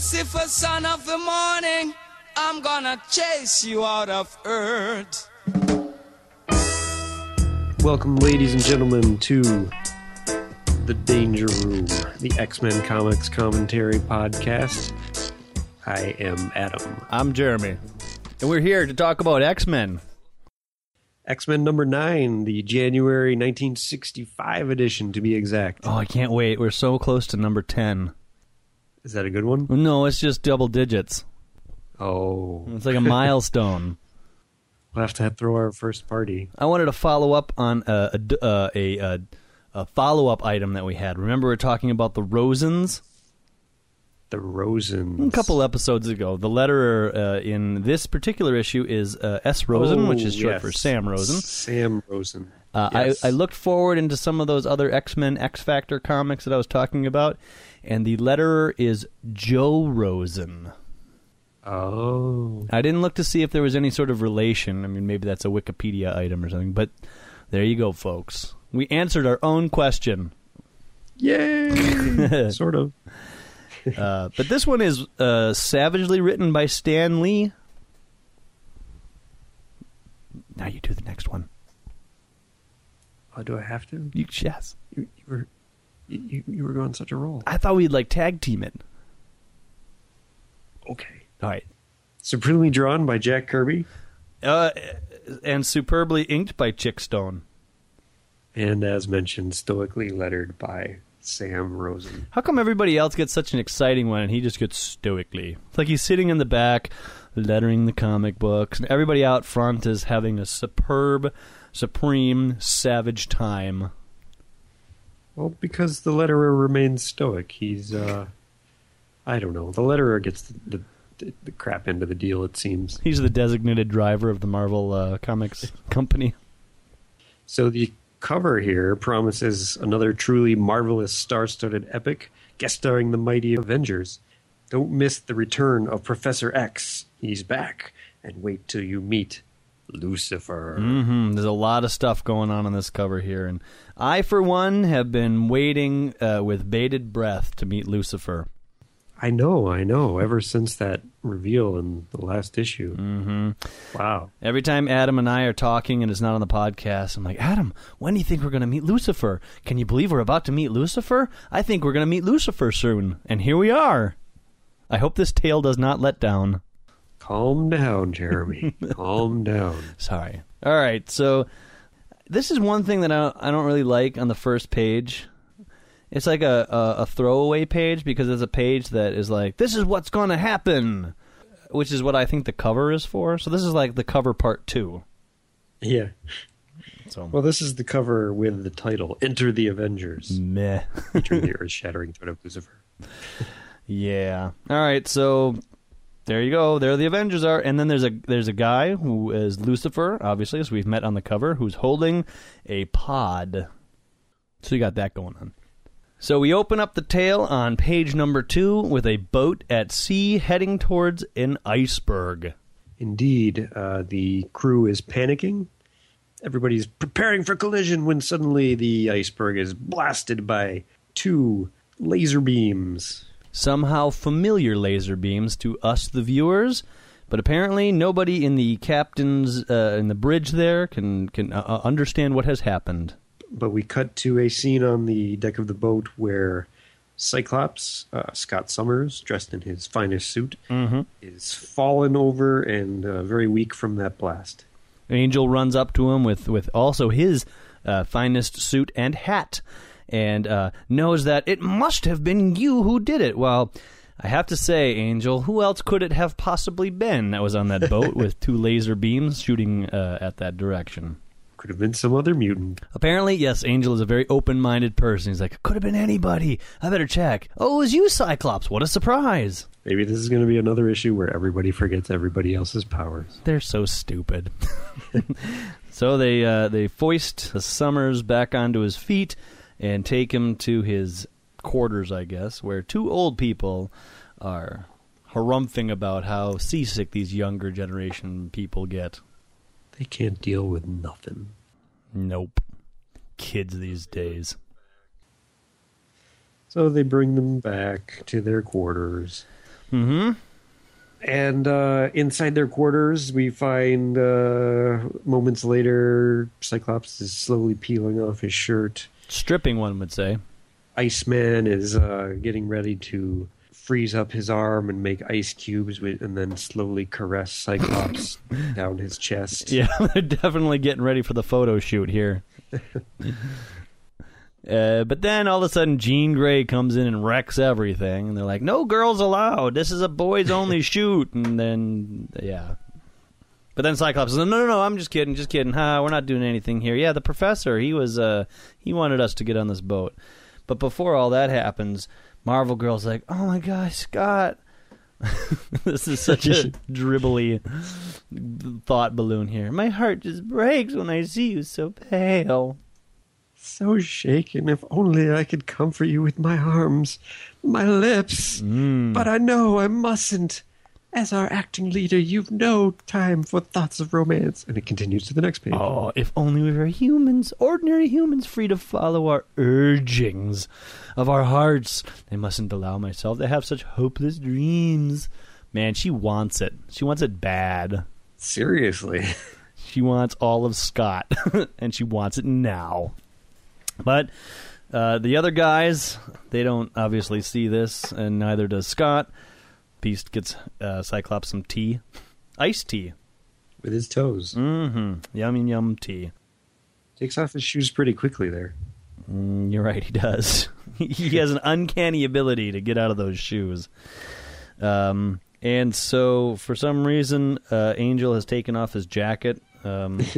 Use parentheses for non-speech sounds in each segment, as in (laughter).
Lucifer, son of the morning, I'm gonna chase you out of earth. Welcome, ladies and gentlemen, to the Danger Room, the X Men Comics Commentary Podcast. I am Adam. I'm Jeremy, and we're here to talk about X Men. X Men number nine, the January 1965 edition, to be exact. Oh, I can't wait. We're so close to number 10. Is that a good one? No, it's just double digits. Oh, It's like a milestone. (laughs) we'll have to throw our first party. I wanted to follow up on a, a d- uh, a, a, a follow up item that we had. Remember, we are talking about the Rosens The Rosens. a couple episodes ago. The letterer uh, in this particular issue is uh, S. Rosen, which is short Oh, yes. for Sam Rosen. Sam Rosen. Uh, Yes. I, I looked forward into some of those other X Men X Factor comics that I was talking about, and the letterer is Joe Rosen. Oh, I didn't look to see if there was any sort of relation. I mean, maybe that's a Wikipedia item or something, but there you go, folks. We answered our own question. yay! (laughs) sort of. Uh, but this one is uh, savagely written by Stan Lee. Now you do the next one. Oh, do I have to? You, yes. You, you were, you, you- you were going such a roll. I thought we'd like tag team it. Okay. All right. Supremely drawn by Jack Kirby. Uh, and superbly inked by Chic Stone. And as mentioned, stoically lettered by Sam Rosen. How come everybody else gets such an exciting one and he just gets stoically? It's like he's sitting in the back, lettering the comic books, and everybody out front is having a superb, supreme, savage time. Well, because the letterer remains stoic. He's, uh, I don't know. The letterer gets the, the, the crap end of the deal, it seems. He's the designated driver of the Marvel uh, Comics company. So the cover here promises another truly marvelous star-studded epic, guest starring the mighty Avengers. Don't miss the return of Professor X. He's back, and wait till you meet Lucifer. hmm There's a lot of stuff going on on this cover here, and I, for one, have been waiting uh, with bated breath to meet Lucifer. I know, I know. Ever since that reveal in the last issue. hmm Wow. Every time Adam and I are talking and it's not on the podcast, I'm like, Adam, when do you think we're going to meet Lucifer? Can you believe we're about to meet Lucifer? I think we're going to meet Lucifer soon. And here we are. I hope this tale does not let down. Calm down, Jeremy. (laughs) Calm down. Sorry. All right, so this is one thing that I, I don't really like on the first page. It's like a, a, a throwaway page because it's a page that is like, this is what's going to happen, which is what I think the cover is for. So this is like the cover part two. Yeah. So Well, this is the cover with the title Enter the Avengers, meh. featuring the (laughs) earth shattering threat of Lucifer. Yeah. All right. So there you go. There the Avengers are, and then there's a there's a guy who is Lucifer, obviously, as we've met on the cover, who's holding a pod. So you got that going on. So we open up the tale on page number two with a boat at sea heading towards an iceberg. Indeed, uh, the crew is panicking. Everybody's preparing for collision when suddenly the iceberg is blasted by two laser beams. Somehow familiar laser beams to us, the viewers, but apparently nobody in the captain's uh, in the bridge there can can uh, uh, understand what has happened. But we cut to a scene on the deck of the boat where Cyclops, uh, Scott Summers, dressed in his finest suit, Mm-hmm. is fallen over and uh, very weak from that blast. Angel runs up to him with, with also his uh, finest suit and hat and uh, knows that it must have been you who did it. Well, I have to say, Angel, who else could it have possibly been that was on that boat with two (laughs) laser beams shooting uh, at that direction? Could have been some other mutant. Apparently, yes, Angel is a very open minded person. He's like, could have been anybody. I better check. Oh, it was you, Cyclops. What a surprise. Maybe this is going to be another issue where everybody forgets everybody else's powers. They're so stupid. (laughs) so they uh, they foist Summers back onto his feet and take him to his quarters, I guess, where two old people are harumphing about how seasick these younger generation people get. They can't deal with nothing. Nope. Kids these days. So they bring them back to their quarters. Mm-hmm. And uh, inside their quarters, we find uh, moments later, Cyclops is slowly peeling off his shirt. Stripping, one would say. Iceman is uh, getting ready to freeze up his arm and make ice cubes, with, and then slowly caress Cyclops (laughs) down his chest. Yeah, (laughs) they're definitely getting ready for the photo shoot here. (laughs) Uh, but then all of a sudden, Jean Grey comes in and wrecks everything, and they're like, "No girls allowed. This is a boys only shoot." And then, yeah. But then Cyclops says, "No, no, no. I'm just kidding. Just kidding. Ha, we're not doing anything here. Yeah, the professor. He was. Uh, he wanted us to get on this boat. But before all that happens, Marvel Girl's like, "Oh my gosh, Scott." (laughs) this is such a (laughs) dribbly thought balloon here. My heart just breaks when I see you so pale. So shaken, if only I could comfort you with my arms, my lips. But I know I mustn't. As our acting leader, you've no time for thoughts of romance. And it continues to the next page. Oh, if only we were humans, ordinary humans, free to follow our urgings of our hearts. I mustn't allow myself to have such hopeless dreams. Man, she wants it. She wants it bad. Seriously. (laughs) She wants all of Scott, (laughs) and she wants it now. But uh, the other guys, they don't obviously see this, and neither does Scott. Beast gets uh, Cyclops some tea, iced tea. With his toes. Mm-hmm. Yum yum tea. Takes off his shoes pretty quickly there. Mm, you're right, he does. (laughs) he (laughs) has an uncanny ability to get out of those shoes. Um, and so, for some reason, uh, Angel has taken off his jacket. Um, (laughs)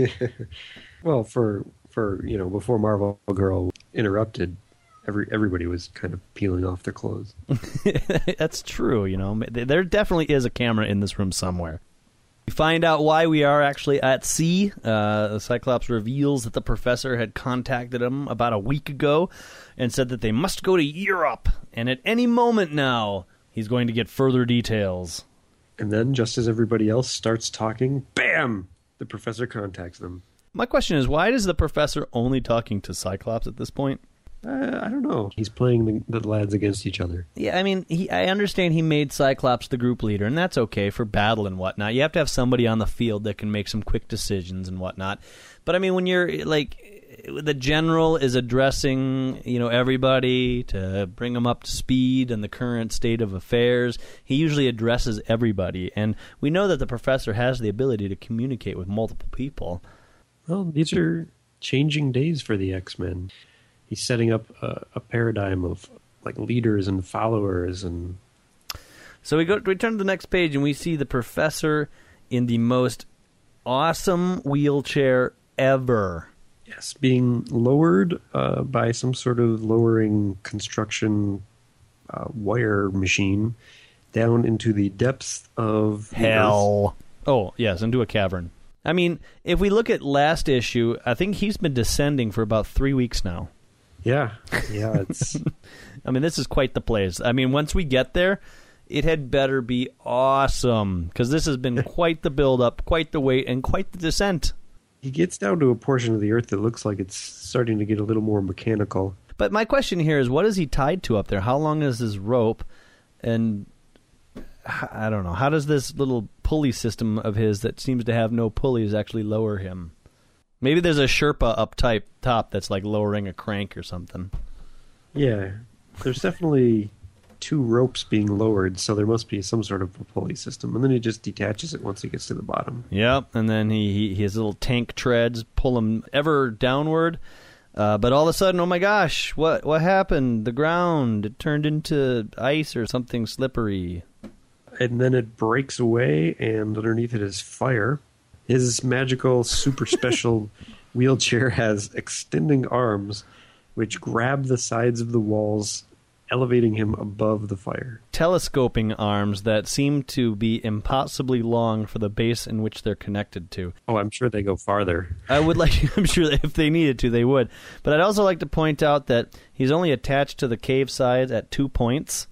Well, for for you know, before Marvel Girl interrupted, every everybody was kind of peeling off their clothes. (laughs) that's true, you know. There definitely is a camera in this room somewhere. We find out why we are actually at sea. Uh, Cyclops reveals that the professor had contacted him about a week ago and said that they must go to Europe. And at any moment now, he's going to get further details. And then, just as everybody else starts talking, bam! The professor contacts them. My question is, why is the professor only talking to Cyclops at this point? Uh, I don't know. He's playing the, the lads against each other. Yeah, I mean, he, I understand he made Cyclops the group leader, and that's okay for battle and whatnot. You have to have somebody on the field that can make some quick decisions and whatnot. But I mean, when you're like the general is addressing, you know, everybody to bring them up to speed and the current state of affairs, he usually addresses everybody, and we know that the professor has the ability to communicate with multiple people. Well, these are changing days for the X Men. He's setting up a, a paradigm of like leaders and followers, and So we go. We turn to the next page and we see the professor in the most awesome wheelchair ever. yes, being lowered uh, by some sort of lowering construction uh, wire machine down into the depths of. Hell. Oh yes, into a cavern. I mean, if we look at last issue, I think he's been descending for about three weeks now. Yeah, yeah, it's (laughs) I mean, this is quite the place. I mean, once we get there, it had better be awesome because this has been (laughs) quite the build up, quite the wait, and quite the descent. he gets down to a portion of the earth that looks like it's starting to get a little more mechanical. But my question here is, what is he tied to up there? How long is his rope? And I don't know. How does this little pulley system of his that seems to have no pulleys actually lower him? Maybe there's a Sherpa up type top that's like lowering a crank or something. Yeah, there's definitely two ropes being lowered, so there must be some sort of a pulley system, and then he just detaches it once he gets to the bottom. Yep, and then he, he his little tank treads pull him ever downward. Uh, but all of a sudden, oh my gosh, what what happened? The ground it turned into ice or something slippery. And then it breaks away, and underneath it is fire. His magical, super special (laughs) wheelchair has extending arms, which grab the sides of the walls, elevating him above the fire. Telescoping arms that seem to be impossibly long for the base in which they're connected to. Oh, I'm sure they go farther. I would like, (laughs) I'm sure that if they needed to, they would. But I'd also like to point out that he's only attached to the cave sides at two points,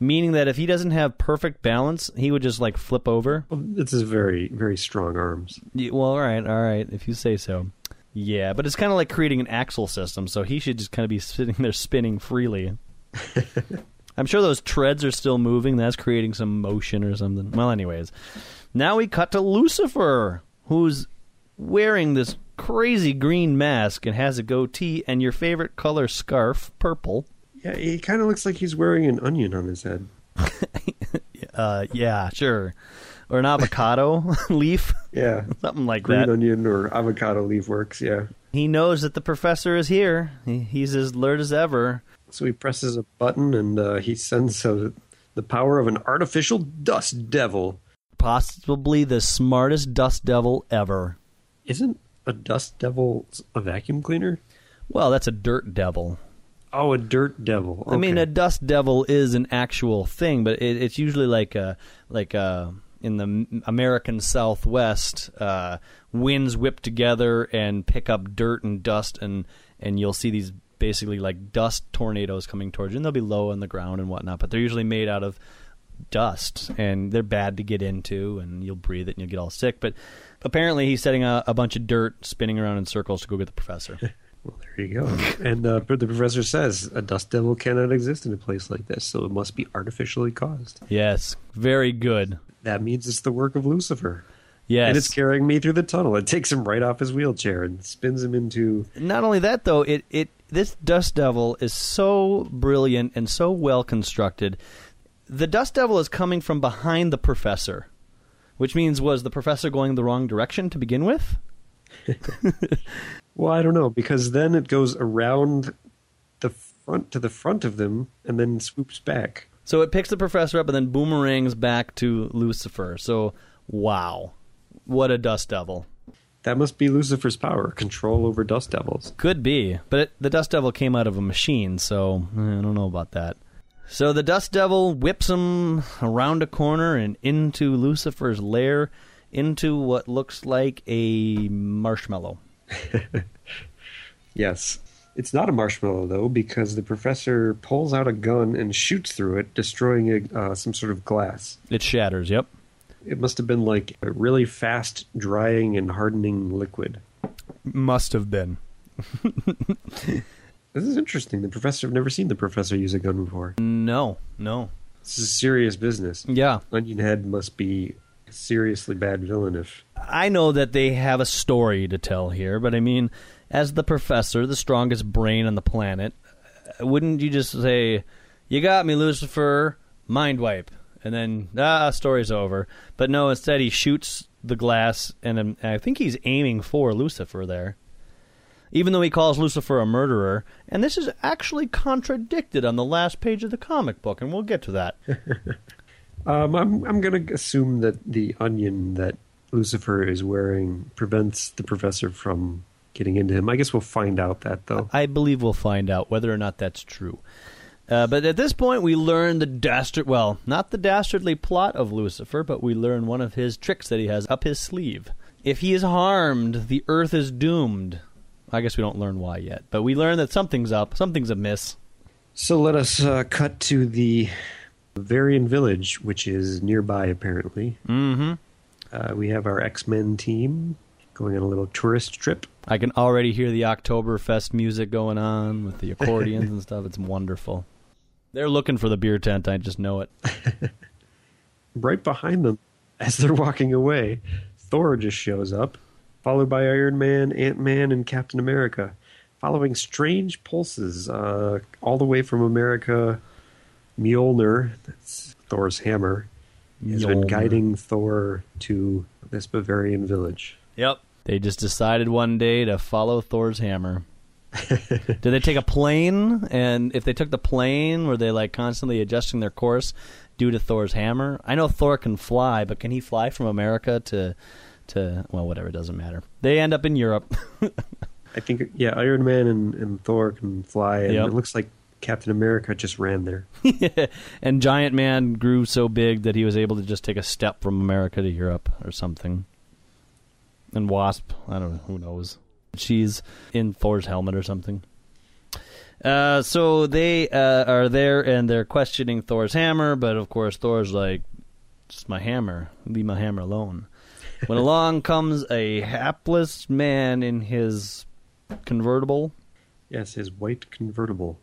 meaning that if he doesn't have perfect balance, he would just like flip over. Well, this is very, very strong arms. Yeah, well, all right, all right, if you say so. Yeah, but it's kind of like creating an axle system, so he should just kind of be sitting there spinning freely. (laughs) I'm sure those treads are still moving. That's creating some motion or something. Well, anyways, now we cut to Lucifer, who's wearing this crazy green mask and has a goatee and your favorite color scarf, purple. Yeah, he kind of looks like he's wearing an onion on his head. (laughs) Uh, yeah, sure. Or an avocado (laughs) leaf, Yeah, (laughs) something like green that. onion or avocado leaf works. Yeah. He knows that the professor is here. He, he's as alert as ever. So he presses a button and uh, he sends uh, the power of an artificial dust devil. Possibly the smartest dust devil ever. Isn't a dust devil a vacuum cleaner? Well, that's a dirt devil. Oh, a dirt devil. I mean, a dust devil is an actual thing, but it, it's usually like a like a in the American Southwest, uh, winds whip together and pick up dirt and dust, and and you'll see these basically like dust tornadoes coming towards you, and they'll be low on the ground and whatnot, but they're usually made out of dust, and they're bad to get into, and you'll breathe it and you'll get all sick. But apparently, he's setting a, a bunch of dirt spinning around in circles to go get the professor. (laughs) Well, there you go. and uh, the professor says a dust devil cannot exist in a place like this, so it must be artificially caused. yes, very good. That means it's the work of Lucifer. Yes, And it's carrying me through the tunnel. It takes him right off his wheelchair and spins him into. not only that though it it this dust devil is so brilliant and so well constructed the dust devil is coming from behind the professor which means was the professor going the wrong direction to begin with (laughs) (laughs) Well, I don't know because then it goes around the front to the front of them and then swoops back. so it picks the professor up and then boomerangs back to lucifer so wow what a dust devil That must be Lucifer's power, control over dust devils. Could be, but it, the Dust Devil came out of a machine, so eh, I don't know about that. So the Dust Devil whips him around a corner and into Lucifer's lair, into what looks like a marshmallow. (laughs) Yes. It's not a marshmallow though, because the professor pulls out a gun and shoots through it, destroying a, uh, some sort of glass. It shatters. Yep, It must have been like a really fast drying and hardening liquid. must have been. (laughs) This is interesting. The professor, I've never seen the professor use a gun before. No, no. This is serious business. Yeah, Onion Head must be seriously bad villain if. I know that they have a story to tell here, but I mean, as the professor, the strongest brain on the planet, uh, wouldn't you just say, "You got me, Lucifer, mind wipe," and then ah, story's over? But no, instead he shoots the glass, and um, I think he's aiming for Lucifer there. Even though he calls Lucifer a murderer, and this is actually contradicted on the last page of the comic book, and we'll get to that. (laughs) Um, I'm I'm gonna assume that the onion that Lucifer is wearing prevents the professor from getting into him. I guess we'll find out that though. I believe we'll find out whether or not that's true. Uh, but at this point, we learn the dastard well, not the dastardly plot of Lucifer, but we learn one of his tricks that he has up his sleeve. If he is harmed, the earth is doomed. I guess we don't learn why yet, but we learn that something's up, something's amiss. So let us uh, cut to the Varian village, which is nearby apparently. Mm-hmm. Uh, we have our X Men team going on a little tourist trip. I can already hear the Oktoberfest music going on with the accordions (laughs) and stuff. It's wonderful. They're looking for the beer tent. I just know it. (laughs) Right behind them, as they're walking away, Thor just shows up, followed by Iron Man, Ant Man, and Captain America, following strange pulses uh, all the way from America. Mjolnir, that's Thor's hammer, has been guiding Thor to this Bavarian village. Yep. They just decided one day to follow Thor's hammer. (laughs) Did they take a plane? And if they took the plane, were they like constantly adjusting their course due to Thor's hammer? I know Thor can fly, but can he fly from America to to well, whatever, it doesn't matter. They end up in Europe. (laughs) I think, yeah, Iron Man and, and Thor can fly, and Yep. it looks like Captain America just ran there. (laughs) and Giant Man grew so big that he was able to just take a step from America to Europe or something. And Wasp, I don't know, who knows. She's in Thor's helmet or something. Uh, so they uh, are there and they're questioning Thor's hammer, but of course Thor's like, "It's my hammer. Leave my hammer alone." (laughs) when along comes a hapless man in his convertible. Yes, his white convertible.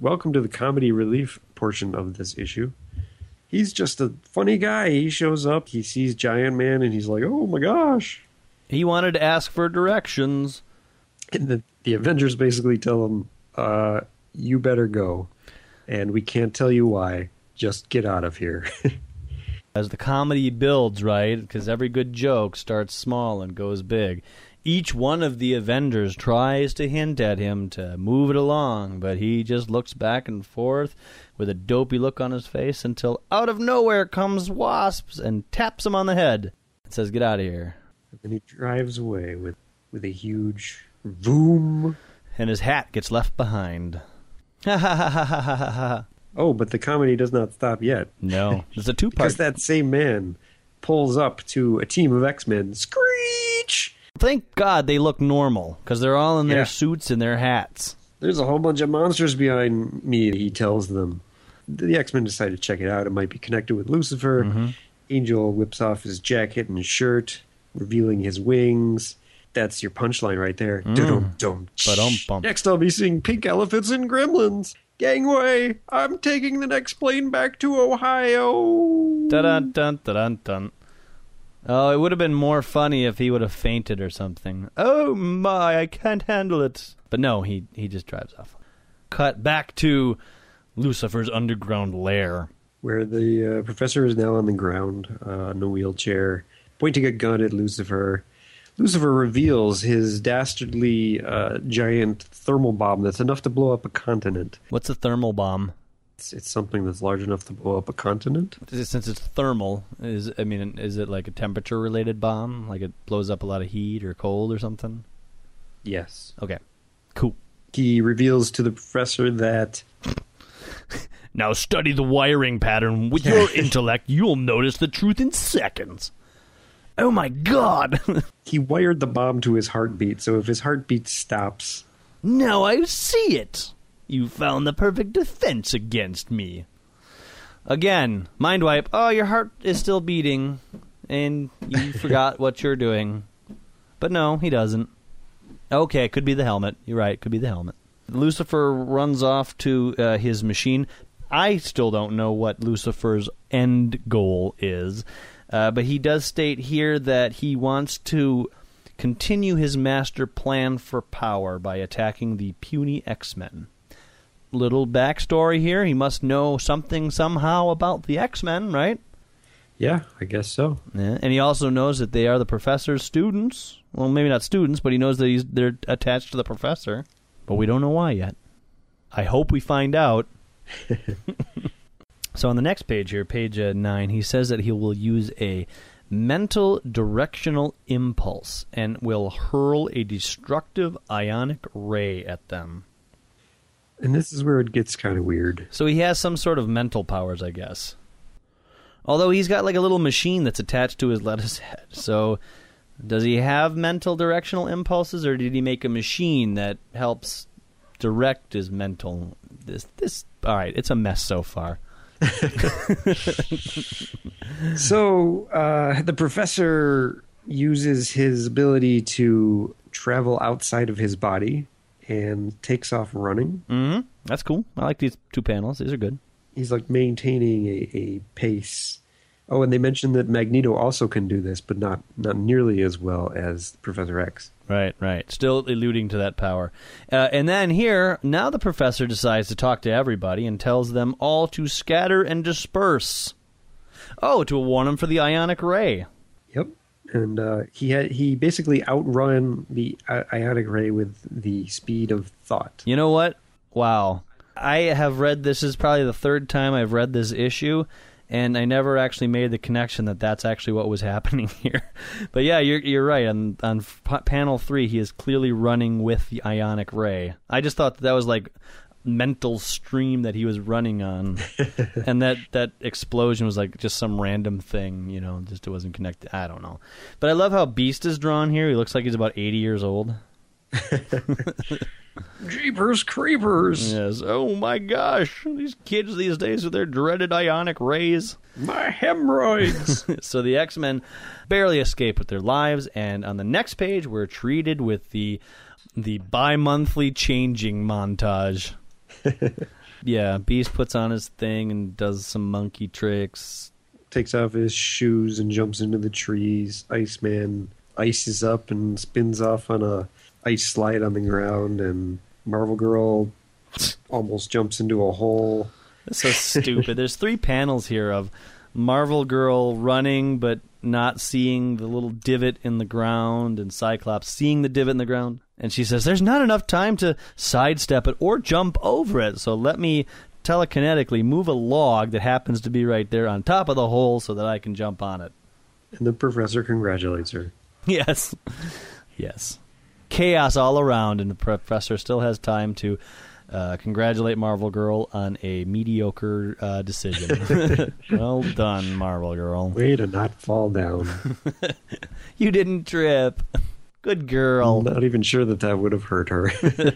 Welcome to the comedy relief portion of this issue. He's just a funny guy. He shows up, he sees Giant Man, and he's like, "Oh my gosh!" He wanted to ask for directions. And the the Avengers basically tell him, uh, "You better go," and we can't tell you why. Just get out of here. (laughs) As the comedy builds, right? Because every good joke starts small and goes big. Each one of the Avengers tries to hint at him to move it along, but he just looks back and forth with a dopey look on his face until out of nowhere comes Wasps and taps him on the head and says, Get out of here. and then he drives away with with a huge boom. And his hat gets left behind. Ha ha ha ha ha ha ha. Oh, but the comedy does not stop yet. No, (laughs) it's a two part. Because that same man pulls up to a team of X Men. Screech! Thank God they look normal because they're all in their Yeah. suits and their hats. There's a whole bunch of monsters behind me, he tells them. The X Men decide to check it out. It might be connected with Lucifer. Mm-hmm. Angel whips off his jacket and shirt, revealing his wings. That's your punchline right there. Mm. Dum-dum. Next, I'll be seeing pink elephants and gremlins. Gangway, I'm taking the next plane back to Ohio. Dun dun dun dun dun. Oh, it would have been more funny if he would have fainted or something. Oh my, I can't handle it. But no, he he just drives off. Cut back to Lucifer's underground lair. where the uh, professor is now on the ground uh, in a wheelchair, pointing a gun at Lucifer. Lucifer reveals his dastardly uh, giant thermal bomb that's enough to blow up a continent. What's a thermal bomb? It's, it's something that's large enough to blow up a continent. Since it's thermal, is I mean, is it like a temperature related bomb? Like it blows up a lot of heat or cold or something? Yes. Okay, cool. He reveals to the professor that (laughs) Now study the wiring pattern with your (laughs) intellect. You'll notice the truth in seconds. Oh my god! (laughs) he wired the bomb to his heartbeat, so if his heartbeat stops, now I see it. You found the perfect defense against me. Again, mind wipe. Oh, your heart is still beating, and you (laughs) forgot what you're doing. But no, he doesn't. Okay, it could be the helmet. You're right, it could be the helmet. Lucifer runs off to uh, his machine. I still don't know what Lucifer's end goal is, uh, but he does state here that he wants to continue his master plan for power by attacking the puny X Men. Little backstory here he must know something somehow about the X Men, right? yeah, I guess so. Yeah, and he also knows that they are the professor's students. Well, maybe not students, but he knows that he's, they're attached to the professor. But we don't know why yet. I hope we find out. (laughs) so on the next page here, page uh, 9, he says that he will use a mental directional impulse and will hurl a destructive ionic ray at them. And this is where it gets kind of weird. So he has some sort of mental powers, I guess. Although he's got like a little machine that's attached to his lettuce (laughs) head. So does he have mental directional impulses or did he make a machine that helps direct his mental this this all right, it's a mess so far. (laughs) (laughs) So uh, the professor uses his ability to travel outside of his body and takes off running. Mhm. That's cool. I like these two panels. These are good. He's like maintaining a, a pace. Oh, and they mentioned that Magneto also can do this, but not not nearly as well as Professor X. Right, right. Still alluding to that power. Uh, and then here, now the professor decides to talk to everybody and tells them all to scatter and disperse. Oh, to warn them for the ionic ray. Yep. And uh, he had he basically outrun the I- ionic ray with the speed of thought. You know what? Wow. I have read this is probably the third time I've read this issue and I never actually made the connection that that's actually what was (laughs) happening here. But yeah, you're you're right. On on panel 3 he is clearly running with the ionic ray. I just thought that, that was like mental stream that he was running on (laughs) and that that explosion was like just some random thing, you know, just it wasn't connected. I don't know. But I love how Beast is drawn here. He looks like he's about 80 years old. (laughs) Jeepers creepers! Yes. Oh my gosh, these kids these days with their dreaded ionic rays. My hemorrhoids! (laughs) so the X Men barely escape with their lives, and on the next page, we're treated with the the bi-monthly changing montage. (laughs) Yeah, Beast puts on his thing and does some monkey tricks. Takes off his shoes and jumps into the trees. Iceman ices up and spins off on a ice slide on the ground, and Marvel Girl (laughs) almost jumps into a hole. It's so stupid. There's three panels here of Marvel Girl running but not seeing the little divot in the ground, and Cyclops seeing the divot in the ground. And she says, There's not enough time to sidestep it or jump over it, so let me telekinetically move a log that happens to be right there on top of the hole so that I can jump on it. And the professor congratulates her. (laughs) Yes. Yes. Chaos all around, and the professor still has time to uh, congratulate Marvel Girl on a mediocre uh, decision. (laughs) well done, Marvel Girl. Way to not fall down. (laughs) You didn't trip. Good girl. I'm not even sure that that would have hurt her. (laughs)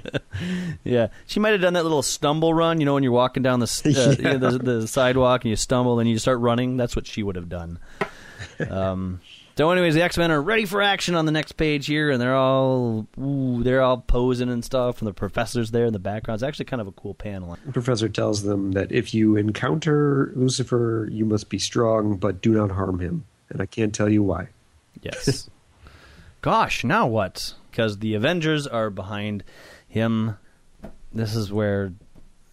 Yeah, she might have done that little stumble run. You know, when you're walking down the s- uh, you know, the, the sidewalk and you stumble and you start running. That's what she would have done. Um, so, anyways, the X Men are ready for action on the next page here, and they're all ooh, they're all posing and stuff, and the professor's there in the background. It's actually kind of a cool panel. the professor tells them that if you encounter Lucifer, you must be strong, but do not harm him. And I can't tell you why. Yes. (laughs) Gosh, now what? Because the Avengers are behind him. This is where,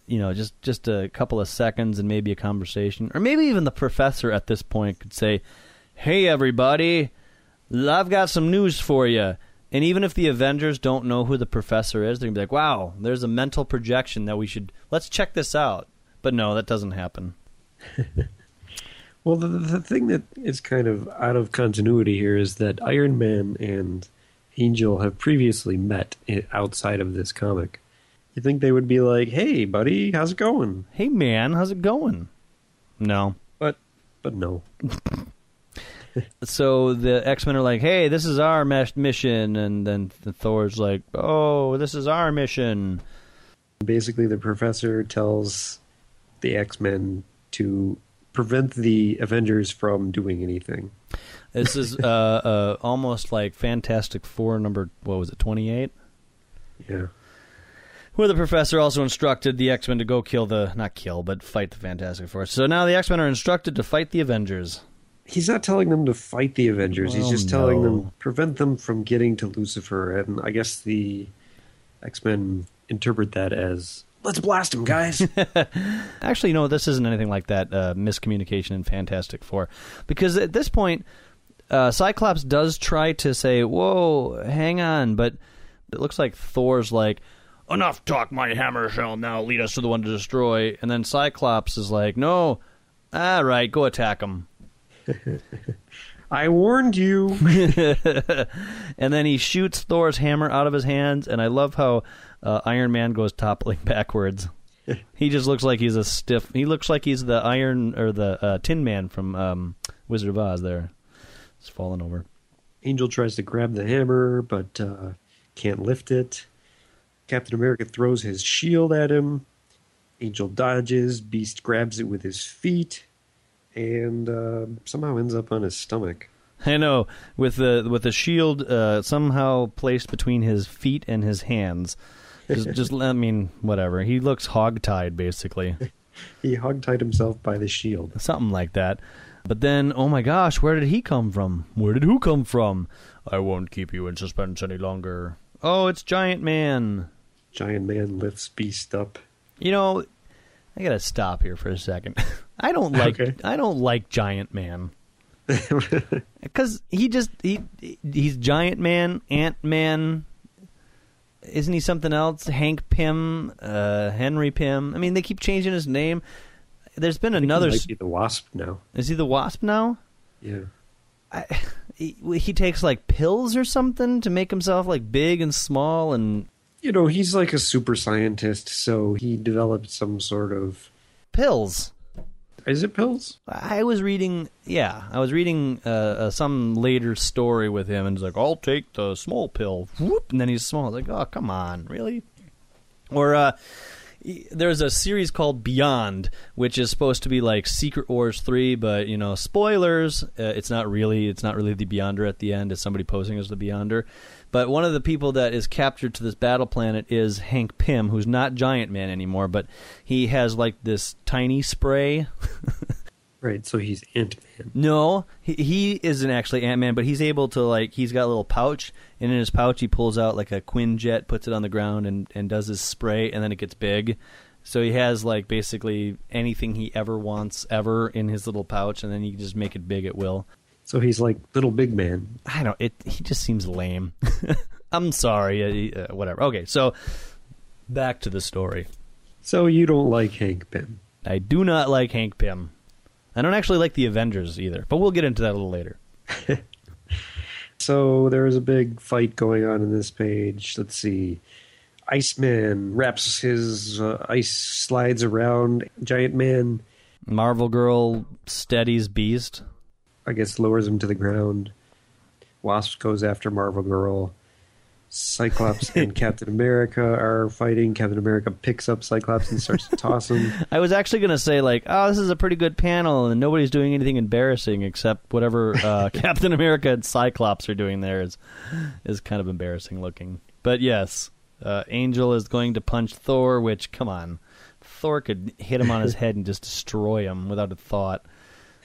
you know, just just a couple of seconds and maybe a conversation, or maybe even the professor at this point could say, "Hey, everybody, I've got some news for you." And even if the Avengers don't know who the professor is, they're gonna be like, "Wow, there's a mental projection that we should let's check this out." But no, that doesn't happen. (laughs) Well, the, the thing that is kind of out of continuity here is that Iron Man and Angel have previously met outside of this comic. You think they would be like, "Hey, buddy, how's it going?" Hey, man, how's it going? No. But, but no. (laughs) (laughs) so the X Men are like, "Hey, this is our mission," and then the Thor's like, "Oh, this is our mission." Basically, the professor tells the X Men to prevent the Avengers from doing anything. This is uh, uh, almost like Fantastic Four number what was it, twenty eight, Yeah. where the professor also instructed the X Men to go kill the not kill but fight the Fantastic Four. So now the X Men are instructed to fight the Avengers. He's not telling them to fight the Avengers. He's just telling no. them prevent them from getting to Lucifer. And I guess the X Men interpret that as let's blast him, guys. (laughs) Actually, no, this isn't anything like that uh, miscommunication in Fantastic Four, because at this point, uh, Cyclops does try to say, "Whoa, hang on," but it looks like Thor's like, "Enough talk, my hammer shall now lead us to the one to destroy," and then Cyclops is like, "No, all right, go attack him." (laughs) I warned you. (laughs) and then he shoots Thor's hammer out of his hands, and I love how uh, Iron Man goes toppling (laughs) backwards. he just looks like he's a stiff. He looks like he's the Iron or the uh, Tin Man from um, Wizard of Oz. There, he's fallen over. Angel tries to grab the hammer, but uh, can't lift it. Captain America throws his shield at him. Angel dodges. Beast grabs it with his feet, and uh, somehow ends up on his stomach. I know with the with the shield uh, somehow placed between his feet and his hands. Just, (laughs) just I mean, whatever. He looks hogtied, basically. (laughs) He hogtied himself by the shield. something like that. But then, oh my gosh, where did he come from? Where did who come from? I won't keep you in suspense any longer. Oh, it's Giant Man. Giant Man lifts Beast up. You know, I gotta stop here for a second. (laughs) I don't like Okay. I don't like Giant Man (laughs) because he just he he's Giant Man, Ant Man. Isn't he something else? Hank Pym, uh, Henry Pym. I mean, they keep changing his name. There's been another. He might be the Wasp now. Is he the Wasp now? Yeah. I, he, he takes like pills or something to make himself like big and small and You know, he's like a super scientist, so he developed some sort of. pills. Is it pills? I was reading, yeah, I was reading uh, uh, some later story with him, and he's like, "I'll take the small pill," whoop, and then he's small. I was like, "Oh, come on, really?" Or uh, there's a series called Beyond, which is supposed to be like Secret Wars three, but you know, spoilers. Uh, it's not really. It's not really the Beyonder at the end. It's somebody posing as the Beyonder. But one of the people that is captured to this battle planet is Hank Pym, who's not Giant Man anymore, but he has like this tiny spray. (laughs) Right, so he's Ant Man. No, he, he isn't actually Ant Man, but he's able to like he's got a little pouch, and in his pouch he pulls out like a Quinjet, puts it on the ground, and and does his spray, and then it gets big. So he has like basically anything he ever wants ever in his little pouch, and then he can just make it big at will. So he's like little big man. I don't. It he just seems lame. (laughs) I'm sorry. Uh, whatever. Okay, so back to the story. So you don't like Hank Pym. I do not like Hank Pym. I don't actually like the Avengers either, but we'll get into that a little later. (laughs) So there is a big fight going on in this page. Let's see. Iceman wraps his uh, ice slides around Giant Man. Marvel Girl steadies Beast. I guess lowers him to the ground. Wasp goes after Marvel Girl. Cyclops (laughs) and Captain America are fighting. Captain America picks up Cyclops and starts to toss him. (laughs) I was actually going to say like, oh, this is a pretty good panel, and nobody's doing anything embarrassing except whatever uh, (laughs) Captain America and Cyclops are doing there is is kind of embarrassing looking. But yes, uh, Angel is going to punch Thor, which come on, Thor could hit him on his head and just destroy him without a thought.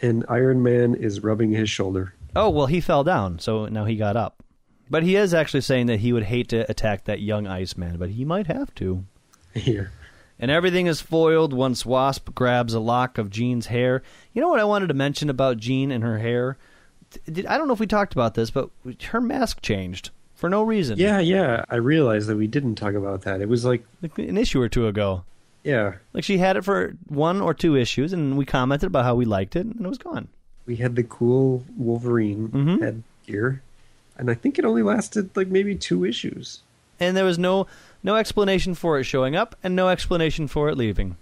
And Iron Man is rubbing his shoulder. Oh well, he fell down, so now he got up. But he is actually saying that he would hate to attack that young Iceman, but he might have to. Here. And everything is foiled once Wasp grabs a lock of Jean's hair. You know what I wanted to mention about Jean and her hair? Did, I don't know if we talked about this, but her mask changed for no reason. Yeah, yeah. I realized that we didn't talk about that. It was like, Like an issue or two ago. Yeah, Like she had it for one or two issues, and we commented about how we liked it, and it was gone. we had the cool Wolverine Mhm. headgear, and I think it only lasted like maybe two issues. And there was no no explanation for it showing up, and no explanation for it leaving.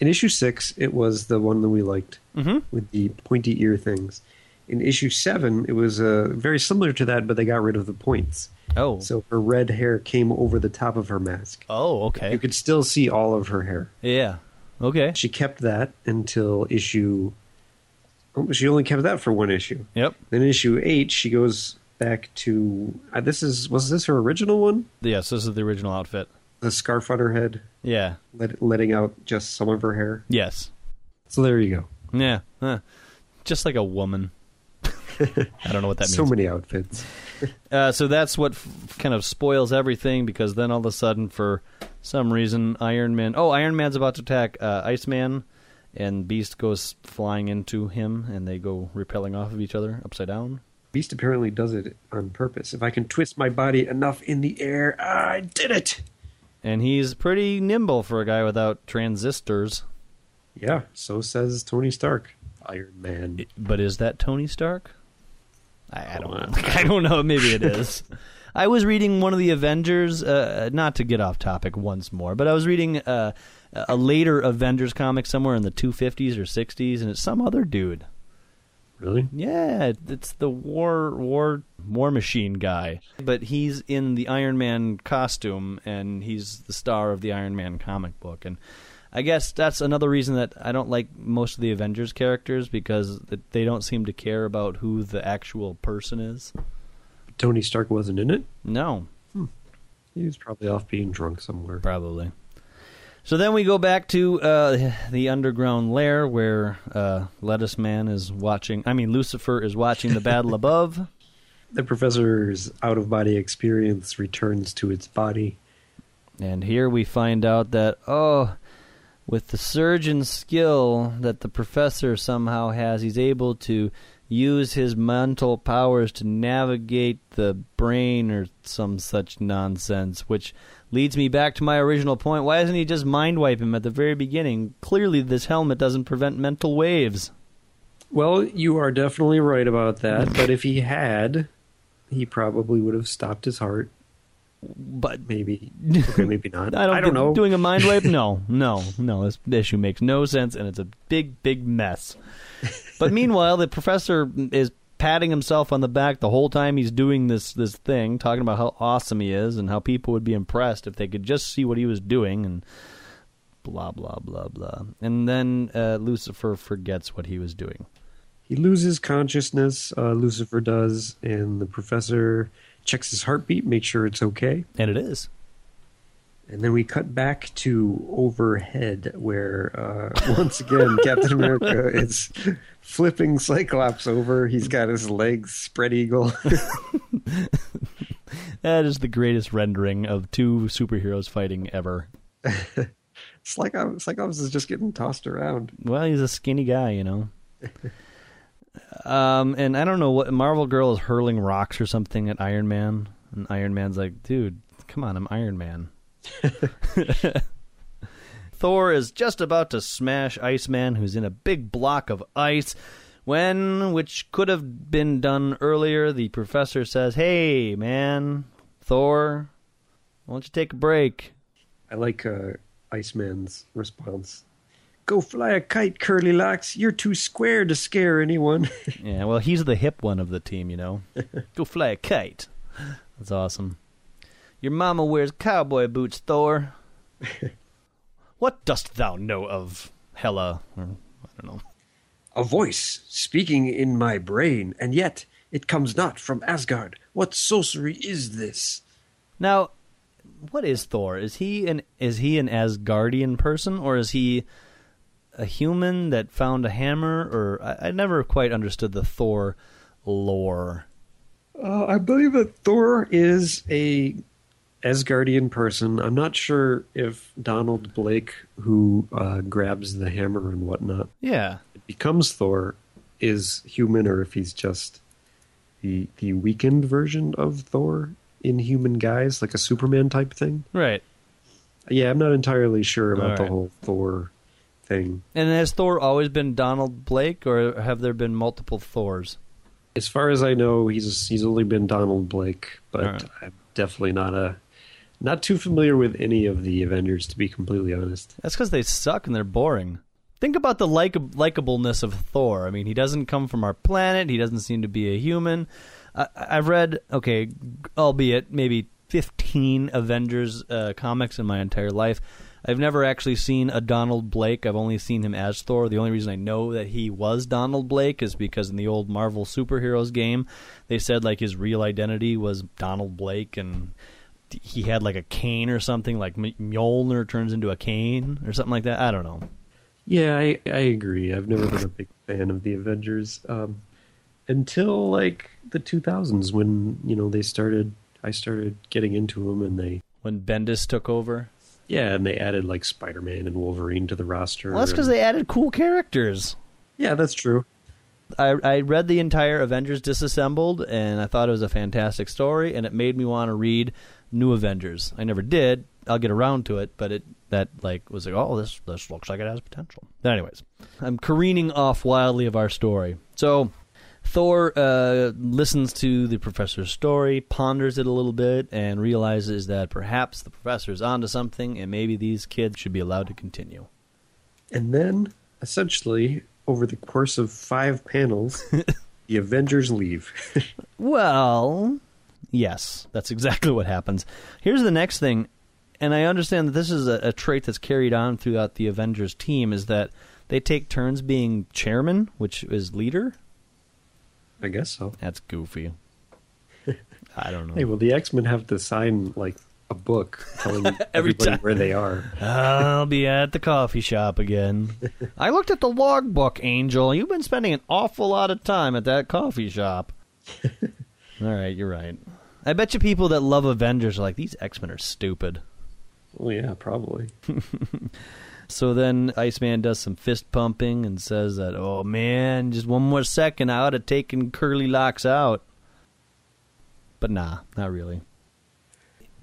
In issue six, it was the one that we liked Mm-hmm. with the pointy ear things. In issue seven, it was uh, very similar to that, but they got rid of the points. Oh. So her red hair came over the top of her mask. oh, okay. You could still see all of her hair. Yeah. Okay. She kept that until issue. Oh, she only kept that for one issue. Yep. Then issue eight, she goes back to. Uh, this is was this her original one? Yes, this is the original outfit. The scarf on her head, Yeah. let, letting out just some of her hair. Yes. So there you go. Yeah. Huh. Just like a woman. (laughs) I don't know what that so means. So many outfits. (laughs) Uh, so that's what f- kind of spoils everything because then all of a sudden, for some reason, Iron Man. Oh, Iron Man's about to attack uh, Iceman, and Beast goes flying into him, and they go repelling off of each other upside down. Beast apparently does it on purpose. If I can twist my body enough in the air, I did it. And he's pretty nimble for a guy without transistors. Yeah, so says Tony Stark. Iron Man. But is that Tony Stark? I, I don't know. (laughs) I don't know. Maybe it is. (laughs) I was reading one of the Avengers, uh, not to get off topic once more, but I was reading uh, a later Avengers comic somewhere in the 250s or 60s, and it's some other dude. Really? Yeah, it's the War War War Machine guy, but he's in the Iron Man costume, and he's the star of the Iron Man comic book, and I guess that's another reason that I don't like most of the Avengers characters because they don't seem to care about who the actual person is. Tony Stark wasn't in it? No, He was probably off being drunk somewhere. probably. So then we go back to uh, the underground lair where uh, Lettuce Man is watching. I mean, Lucifer is watching the battle (laughs) above. The professor's out of body experience returns to its body. And here we find out that, oh, with the surgeon skill that the professor somehow has, he's able to use his mental powers to navigate the brain or some such nonsense, which leads me back to my original point. Why doesn't he just mind wipe him at the very beginning? Clearly, this helmet doesn't prevent mental waves. Well, you are definitely right about that, but if he had, he probably would have stopped his heart. But Maybe. (laughs) Okay, maybe not. I don't, I don't know. Doing a mind wipe? No, (laughs) no, no. This issue makes no sense, and it's a big, big mess. But (laughs) meanwhile, the professor is patting himself on the back the whole time he's doing this this thing, talking about how awesome he is and how people would be impressed if they could just see what he was doing. And blah blah blah blah. And then uh, Lucifer forgets what he was doing. He loses consciousness, uh, Lucifer does, and the professor checks his heartbeat, makes sure it's okay. And it is. And then we cut back to overhead, where uh, (laughs) once again Captain America (laughs) is flipping Cyclops over. He's got his legs spread eagle. (laughs) That is the greatest rendering of two superheroes fighting ever. Cyclops, Cyclops is just getting tossed around. Well, he's a skinny guy, you know. Um, and I don't know what Marvel Girl is hurling rocks or something at Iron Man, and Iron Man's like, "Dude, come on, I'm Iron Man." (laughs) Thor is just about to smash Iceman, who's in a big block of ice. When, which could have been done earlier, the professor says, Hey, man, Thor, why don't you take a break? I like uh, Iceman's response. Go fly a kite, Curly Locks. You're too square to scare anyone. (laughs) Yeah, well, he's the hip one of the team, you know. (laughs) Go fly a kite. That's awesome. Your mama wears cowboy boots, Thor. (laughs) what dost thou know of Hela? Or, I don't know. a voice speaking in my brain, and yet it comes not from Asgard. What sorcery is this? Now, what is Thor? Is he an is he an Asgardian person, or is he a human that found a hammer? Or I, I never quite understood the Thor lore. Uh, I believe that Thor is a Asgardian person. I'm not sure if Donald Blake, who uh, grabs the hammer and whatnot, Yeah, becomes Thor, is human, or if he's just the the weakened version of Thor in human guise, like a Superman type thing. right. Yeah, I'm not entirely sure about the whole Thor thing. And has Thor always been Donald Blake, or have there been multiple Thors? As far as I know, he's he's only been Donald Blake, but right. I'm definitely not a not too familiar with any of the Avengers, to be completely honest. That's because they suck and they're boring. Think about the like likableness of Thor. I mean, he doesn't come from our planet. He doesn't seem to be a human. I, I've read, okay, albeit maybe fifteen Avengers uh, comics in my entire life. I've never actually seen a Donald Blake. I've only seen him as Thor. The only reason I know that he was Donald Blake is because in the old Marvel superheroes game, they said like his real identity was Donald Blake and he had like a cane or something like Mjolnir turns into a cane or something like that. I don't know. Yeah, I, I agree. I've never been a big fan of the Avengers um, until like the 2000s when you know they started. I started getting into them, and they When Bendis took over, yeah, and they added like Spider-Man and Wolverine to the roster. well, that's because and- they added cool characters. yeah, that's true. I, I read the entire Avengers Disassembled, and I thought it was a fantastic story, and it made me want to read New Avengers. I never did. I'll get around to it, but it that like was like, oh, this this looks like it has potential. But anyways, I'm careening off wildly of our story. So Thor uh, listens to the professor's story, ponders it a little bit, and realizes that perhaps the professor is onto something, and maybe these kids should be allowed to continue. And then, essentially, over the course of five panels, (laughs) the Avengers leave. (laughs) Well, yes, that's exactly what happens. Here's the next thing, and I understand that this is a, a trait that's carried on throughout the Avengers team is that they take turns being chairman, which is leader. I guess so. That's goofy. I don't know. Hey, well, the X Men have to sign like a book telling (laughs) Every everybody time. where they are. I'll be at the coffee shop again. (laughs) I looked at the logbook, Angel. You've been spending an awful lot of time at that coffee shop. (laughs) All right, you're right. I bet you people that love Avengers are like, these X Men are stupid. Well, yeah, probably. So then Iceman does some fist pumping and says that, oh man, just one more second, I would have taken Curly Locks out. But nah, not really.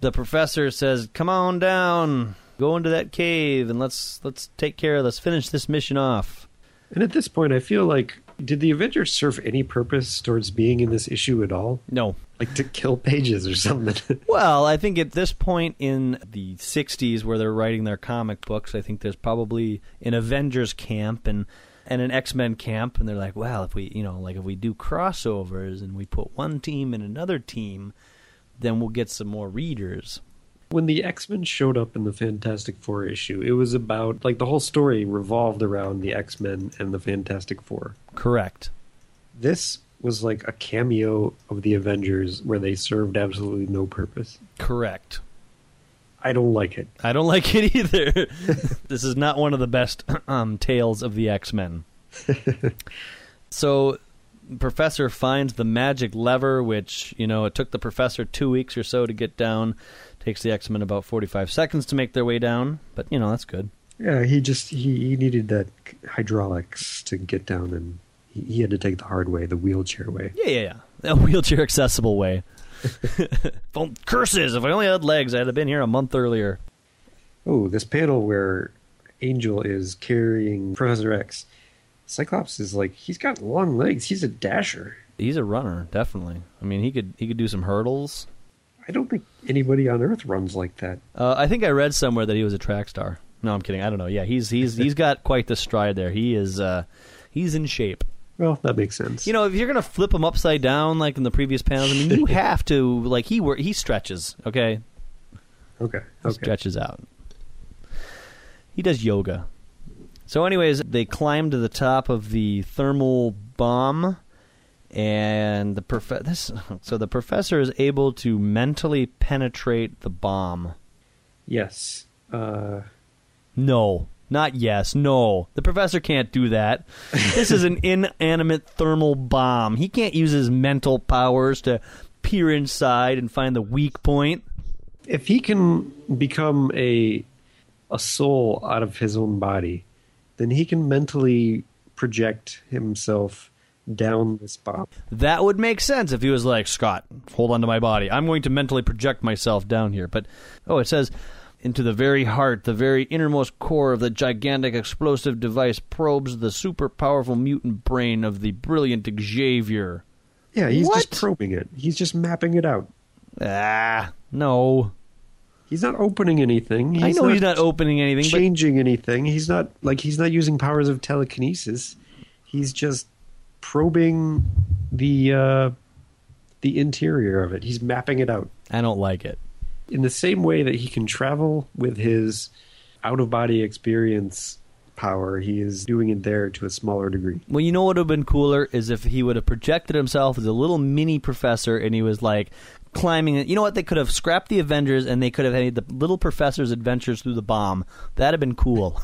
The professor says, "Come on down, go into that cave, and let's let's take care of. Let's finish this mission off." And at this point, I feel like did the Avengers serve any purpose towards being in this issue at all? No, Like to kill pages or something? (laughs) Well, I think at this point in the 60s where they're writing their comic books, I think there's probably an Avengers camp and and an X-Men camp and they're like, "Well, if we, you know, like if we do crossovers and we put one team and another team, then we'll get some more readers." When the X Men showed up in the Fantastic Four issue, it was about, like, the whole story revolved around the X Men and the Fantastic Four. Correct. This was like a cameo of the Avengers where they served absolutely no purpose. Correct. I don't like it. I don't like it either. (laughs) this is not one of the best (clears throat) um, tales of the X Men. (laughs) so, Professor finds the magic lever, which, you know, it took the Professor two weeks or so to get down. Takes the X Men about 45 seconds to make their way down, but, you know, that's good. Yeah, he just he, he needed that hydraulics to get down, and he, he had to take the hard way, the wheelchair way. Yeah, yeah, yeah. A wheelchair accessible way. (laughs) Curses! If I only had legs, I'd have been here a month earlier. Oh, this panel where Angel is carrying Professor X. Cyclops is like he's got long legs. He's a dasher. He's a runner, definitely. I mean, he could he could do some hurdles. I don't think anybody on Earth runs like that. Uh, I think I read somewhere that he was a track star. No, I'm kidding. I don't know. Yeah, he's he's he's got quite the stride there. He is uh, he's in shape. Well, that makes sense. You know, if you're gonna flip him upside down like in the previous panels, I mean, you (laughs) have to like he wor- he stretches. Okay, okay, He okay. stretches out. He does yoga. So, anyways, they climb to the top of the thermal bomb, and the prof- this, so the professor is able to mentally penetrate the bomb. Yes. Uh, No, not yes. No, the professor can't do that. This is an (laughs) inanimate thermal bomb. He can't use his mental powers to peer inside and find the weak point. if he can become a a soul out of his own body, then he can mentally project himself down this bomb. That would make sense if he was like, Scott, hold on to my body. I'm going to mentally project myself down here. But, oh, it says, into the very heart, the very innermost core of the gigantic explosive device probes the super powerful mutant brain of the brilliant Xavier. Yeah, he's What? just probing it. He's just mapping it out. Ah, no. He's not opening anything. He's I know he's not opening anything, but changing anything. He's not like he's not using powers of telekinesis. He's just probing the uh, the interior of it. He's mapping it out I don't like it. in the same way that he can travel with his out of body experience power. He is doing it there to a smaller degree. Well, you know what would have been cooler is if he would have projected himself as a little mini professor and he was like climbing it. You know what? They could have scrapped the Avengers and they could have had the little professor's adventures through the bomb. That'd have been cool.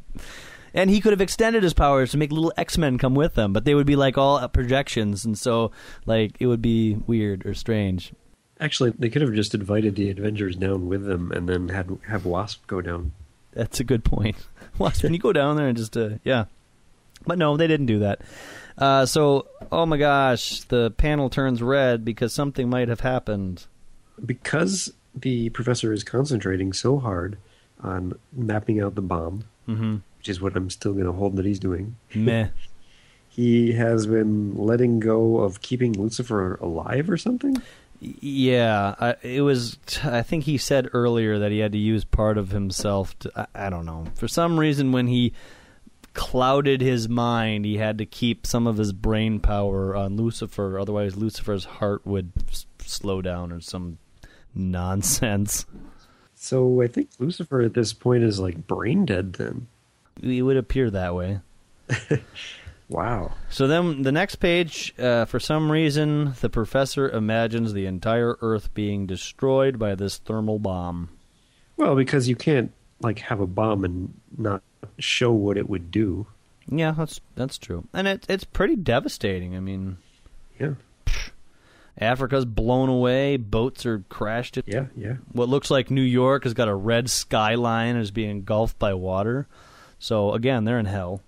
(laughs) and he could have extended his powers to make little X Men come with them, but they would be like all projections, and so like it would be weird or strange. Actually, they could have just invited the Avengers down with them and then had have Wasp go down. That's a good point. (laughs) Wasp, when you go down there and just uh, yeah, but no, they didn't do that. Uh, so, oh my gosh, the panel turns red because something might have happened. Because the professor is concentrating so hard on mapping out the bomb, Mm-hmm. Which is what I'm still going to hold that he's doing. Meh. (laughs) He has been letting go of keeping Lucifer alive or something. Yeah, I, it was. I think he said earlier that he had to use part of himself. To, I, I don't know. For some reason, when he clouded his mind, he had to keep some of his brain power on Lucifer. Otherwise, Lucifer's heart would s- slow down or some nonsense. So I think Lucifer at this point is like brain dead. Then It would appear that way. (laughs) wow. So then, the next page, uh, for some reason, the professor imagines the entire Earth being destroyed by this thermal bomb. Well, because you can't like have a bomb and not show what it would do. Yeah, that's that's true, and it it's pretty devastating. I mean, Yeah, Africa's blown away, boats are crashed. At, yeah, yeah. What looks like New York has got a red skyline and is being engulfed by water. So again, they're in hell.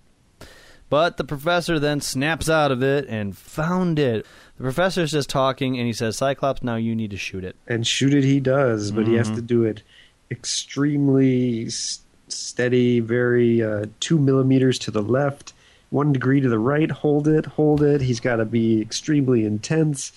But the professor then snaps out of it and found it. The professor's just talking, and he says, "Cyclops, now you need to shoot it." And shoot it he does, but he has to do it extremely s- steady, very uh, two millimeters to the left, one degree to the right. Hold it, hold it. He's got to be extremely intense.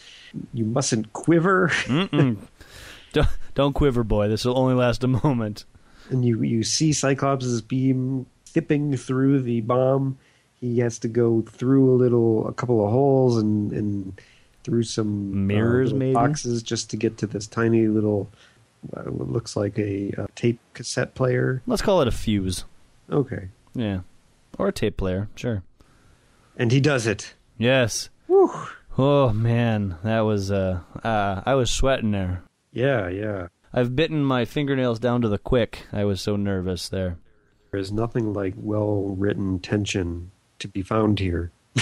You mustn't quiver, (laughs) don't, don't quiver, boy. This will only last a moment. and you you see Cyclops' beam tipping through the bomb. He has to go through a little, a couple of holes, and and through some uh, Mirrors, little maybe? boxes just to get to this tiny little uh, what looks like a, uh tape cassette player. Let's call it a fuse. Okay. Yeah. Or a tape player, sure. And he does it. Yes. Whew. Oh man, that was uh, uh I was sweating there. Yeah, yeah. I've bitten my fingernails down to the quick. I was so nervous there. Is nothing like well written tension to be found here. (laughs)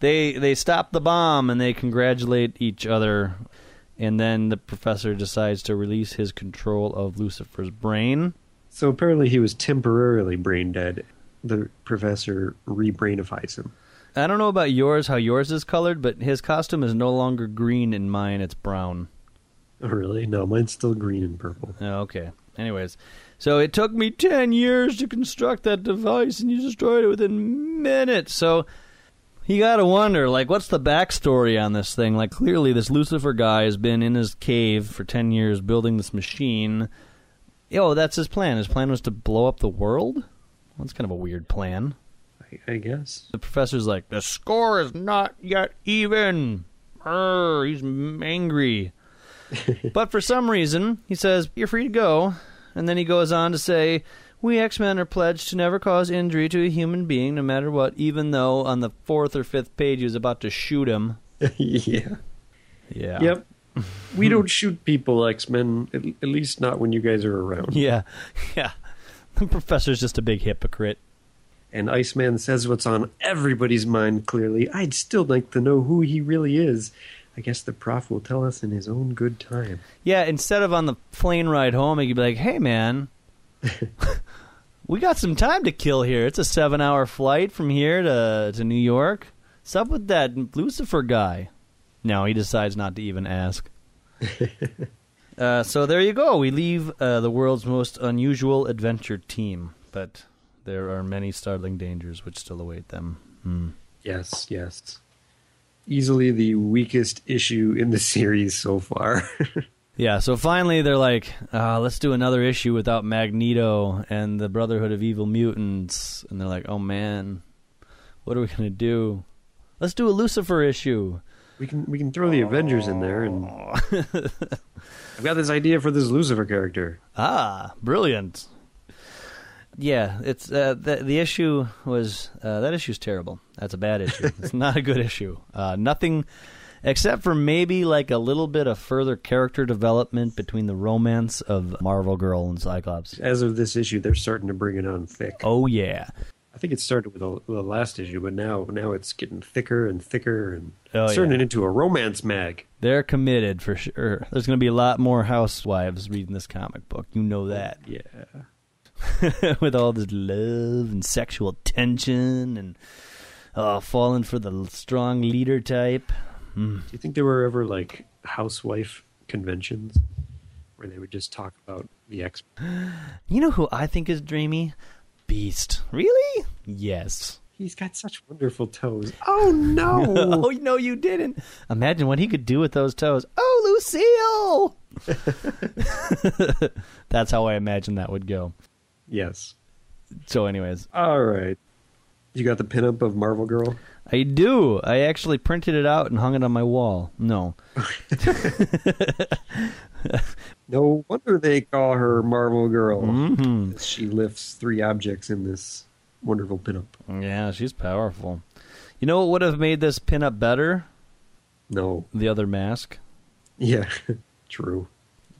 They they stop the bomb and they congratulate each other and then the professor decides to release his control of Lucifer's brain. So apparently he was temporarily brain dead. The professor rebrainifies him. I don't know about yours, how yours is colored, but his costume is no longer green in mine, it's brown. Oh, really? No, mine's still green and purple. Oh, okay. Anyways, so it took me 10 years to construct that device and you destroyed it within minutes. So you got to wonder, like, what's the backstory on this thing? Like, clearly, this Lucifer guy has been in his cave for 10 years building this machine. Yo, that's his plan. His plan was to blow up the world? That's kind of a weird plan. I, I guess. The professor's like, the score is not yet even. Arr, he's angry. (laughs) but for some reason, he says, You're free to go. And then he goes on to say, We X Men are pledged to never cause injury to a human being, no matter what, even though on the fourth or fifth page he was about to shoot him. (laughs) yeah. Yeah. Yep. we don't shoot people, X Men. At, at least not when you guys are around. (laughs) Yeah. Yeah. The professor's just a big hypocrite. And Iceman says what's on everybody's mind clearly. I'd still like to know who he really is. I guess the prof will tell us in his own good time. Yeah, instead of on the plane ride home, he could be like, "Hey, man, (laughs) we got some time to kill here. It's a seven-hour flight from here to to New York. What's up with that Lucifer guy?" No, he decides not to even ask. (laughs) uh, so there you go. We leave uh, the world's most unusual adventure team, but there are many startling dangers which still await them. Hmm. Yes, yes. Easily the weakest issue in the (laughs) series so far. Yeah, so finally they're like, uh, let's do another issue without Magneto and the Brotherhood of Evil Mutants. And they're like, oh man, what are we going to do? Let's do a Lucifer issue. we can we can throw the Avengers in there and (laughs) I've got this idea for this Lucifer character. Ah, brilliant. Yeah, it's uh, the the issue was uh, that issue's terrible. That's a bad issue. (laughs) it's not a good issue. Uh, nothing except for maybe like a little bit of further character development between the romance of Marvel Girl and Cyclops. As of this issue, they're starting to bring it on thick. Oh yeah, I think it started with the, the last issue, but now now it's getting thicker and thicker and Oh, it's turning yeah. it into a romance mag. they're committed for sure. There's going to be a lot more housewives reading this comic book. You know that. Yeah. (laughs) with all this love and sexual tension and uh, falling for the strong leader type. Hmm. Do you think there were ever like housewife conventions where they would just talk about the ex? (gasps) You know who I think is dreamy? Beast. Really? Yes. He's got such wonderful toes. (laughs) Oh no! (laughs) oh no, you didn't. Imagine what he could do with those toes. Oh, Lucille. That's how I imagine that would go. Yes. So, anyways, All right. You got the pinup of Marvel Girl. I do. I actually printed it out and hung it on my wall. No. (laughs) No wonder they call her Marvel Girl. hmm She lifts three objects in this wonderful pinup. Yeah, she's powerful. You know what would have made this pinup better? No. The other mask. Yeah. (laughs) True.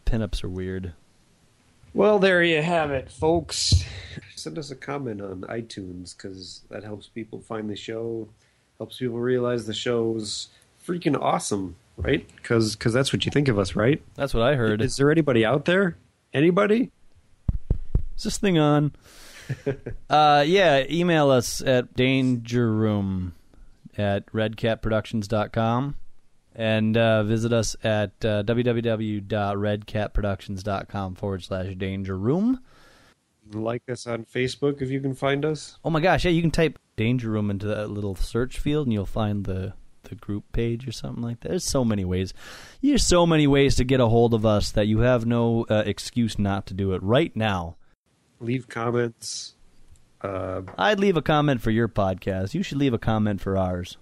Pinups are weird. Well, there you have it, folks. Send us a comment on iTunes because that helps people find the show, helps people realize the show's freaking awesome, right? Because cause that's what you think of us, right? That's what I heard. Is there anybody out there? Anybody? Is this thing on? (laughs) uh, yeah, email us at dangerroom at redcatproductions.com and uh, visit us at uh, www.redcatproductions.com forward slash danger room. Like us on Facebook if you can find us. Oh my gosh, yeah, you can type danger room into that little search field and you'll find the, the group page or something like that. There's so many ways. There's so many ways to get a hold of us that you have no uh, excuse not to do it right now. Leave comments. Uh, I'd leave a comment for your podcast. You should leave a comment for ours.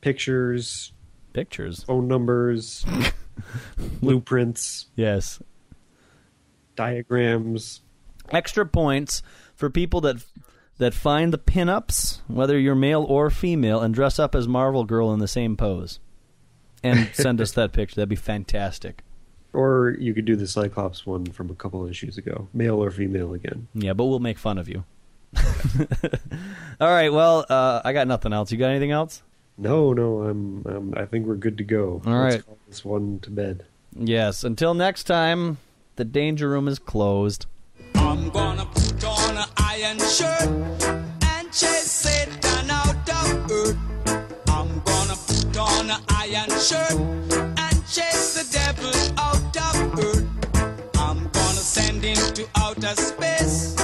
pictures, Pictures. phone numbers, (laughs) blueprints. Yes. diagrams. Extra points for people that that find the pinups, whether you're male or female, and dress up as Marvel Girl in the same pose, and (laughs) send us that picture. That'd be fantastic. Or you could do the Cyclops one from a couple issues ago, male or female again. Yeah, but we'll make fun of you. (laughs) All right. Well, uh, I got nothing else. You got anything else? No, no, I'm, I'm I think we're good to go. All Let's right. call this one to bed. Yes. Until next time, the danger room is closed. I'm gonna put on an iron shirt and chase Satan out of earth. I'm gonna put on an iron shirt and chase the devil out of earth. I'm gonna send him to outer space